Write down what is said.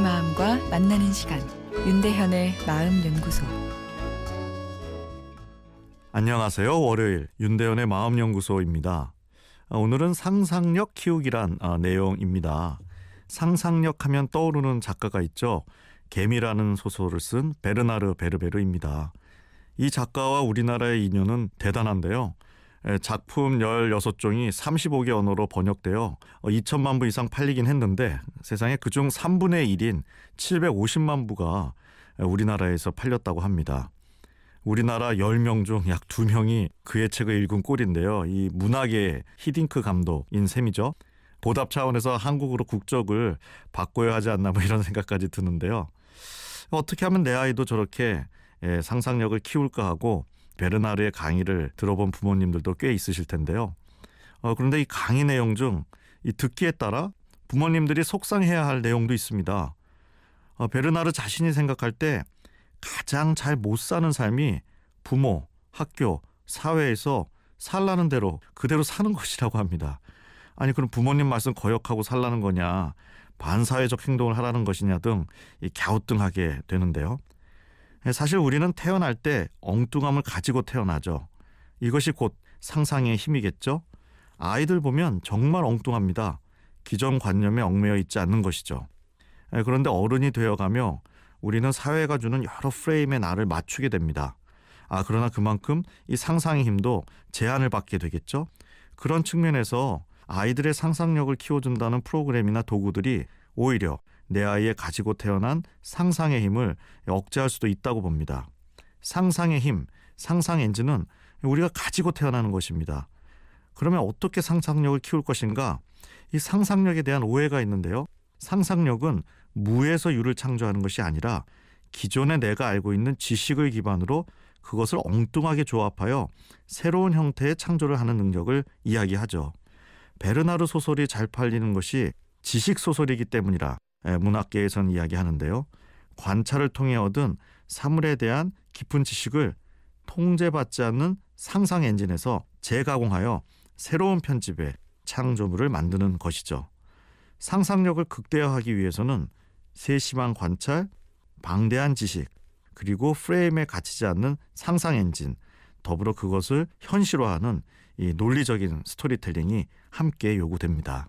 만나는 시간 윤대현의 마음 연구소 안녕하세요. 월요일 윤대현의 마음 연구소입니다. 아, 오늘은 상상력 키우기란 아, 내용입니다. 상상력 하면 떠오르는 작가가 있죠. 개미라는 소설을 쓴 베르나르 베르베르입니다. 이 작가와 우리나라의 인연은 대단한데요. 작품 16종이 35개 언어로 번역되어 2천만 어, 부 이상 팔리긴 했는데 세상에 그중 3분의 1인 750만 부가 우리나라에서 팔렸다고 합니다. 우리나라 10명 중 약 2명이 그의 책을 읽은 꼴인데요. 이 문학의 히딩크 감독인 셈이죠. 보답 차원에서 한국으로 국적을 바꿔야 하지 않나 뭐 이런 생각까지 드는데요. 어떻게 하면 내 아이도 저렇게 상상력을 키울까 하고 베르나르의 강의를 들어본 부모님들도 꽤 있으실 텐데요. 어, 그런데 이 강의 내용 중 이 듣기에 따라 부모님들이 속상해야 할 내용도 있습니다. 어, 베르나르 자신이 생각할 때 가장 잘 못 사는 삶이 부모, 학교, 사회에서 살라는 대로 그대로 사는 것이라고 합니다. 아니 그럼 부모님 말씀 거역하고 살라는 거냐 반사회적 행동을 하라는 것이냐 등 갸우뚱하게 되는데요. 사실 우리는 태어날 때 엉뚱함을 가지고 태어나죠. 이것이 곧 상상의 힘이겠죠. 아이들 보면 정말 엉뚱합니다. 기존 관념에 얽매여 있지 않는 것이죠. 그런데 어른이 되어가며 우리는 사회가 주는 여러 프레임에 나를 맞추게 됩니다. 아, 그러나 그만큼 이 상상의 힘도 제한을 받게 되겠죠. 그런 측면에서 아이들의 상상력을 키워준다는 프로그램이나 도구들이 오히려 내 아이의 가지고 태어난 상상의 힘을 억제할 수도 있다고 봅니다. 상상의 힘, 상상 엔진은 우리가 가지고 태어나는 것입니다. 그러면 어떻게 상상력을 키울 것인가? 이 상상력에 대한 오해가 있는데요. 상상력은 무에서 유를 창조하는 것이 아니라 기존에 내가 알고 있는 지식을 기반으로 그것을 엉뚱하게 조합하여 새로운 형태의 창조를 하는 능력을 이야기하죠. 베르나르 소설이 잘 팔리는 것이 지식 소설이기 때문이라 문학계에선 이야기하는데요. 관찰을 통해 얻은 사물에 대한 깊은 지식을 통제받지 않는 상상 엔진에서 재가공하여 새로운 편집의 창조물을 만드는 것이죠. 상상력을 극대화하기 위해서는 세심한 관찰, 방대한 지식, 그리고 프레임에 갇히지 않는 상상 엔진, 더불어 그것을 현실화하는 이 논리적인 스토리텔링이 함께 요구됩니다.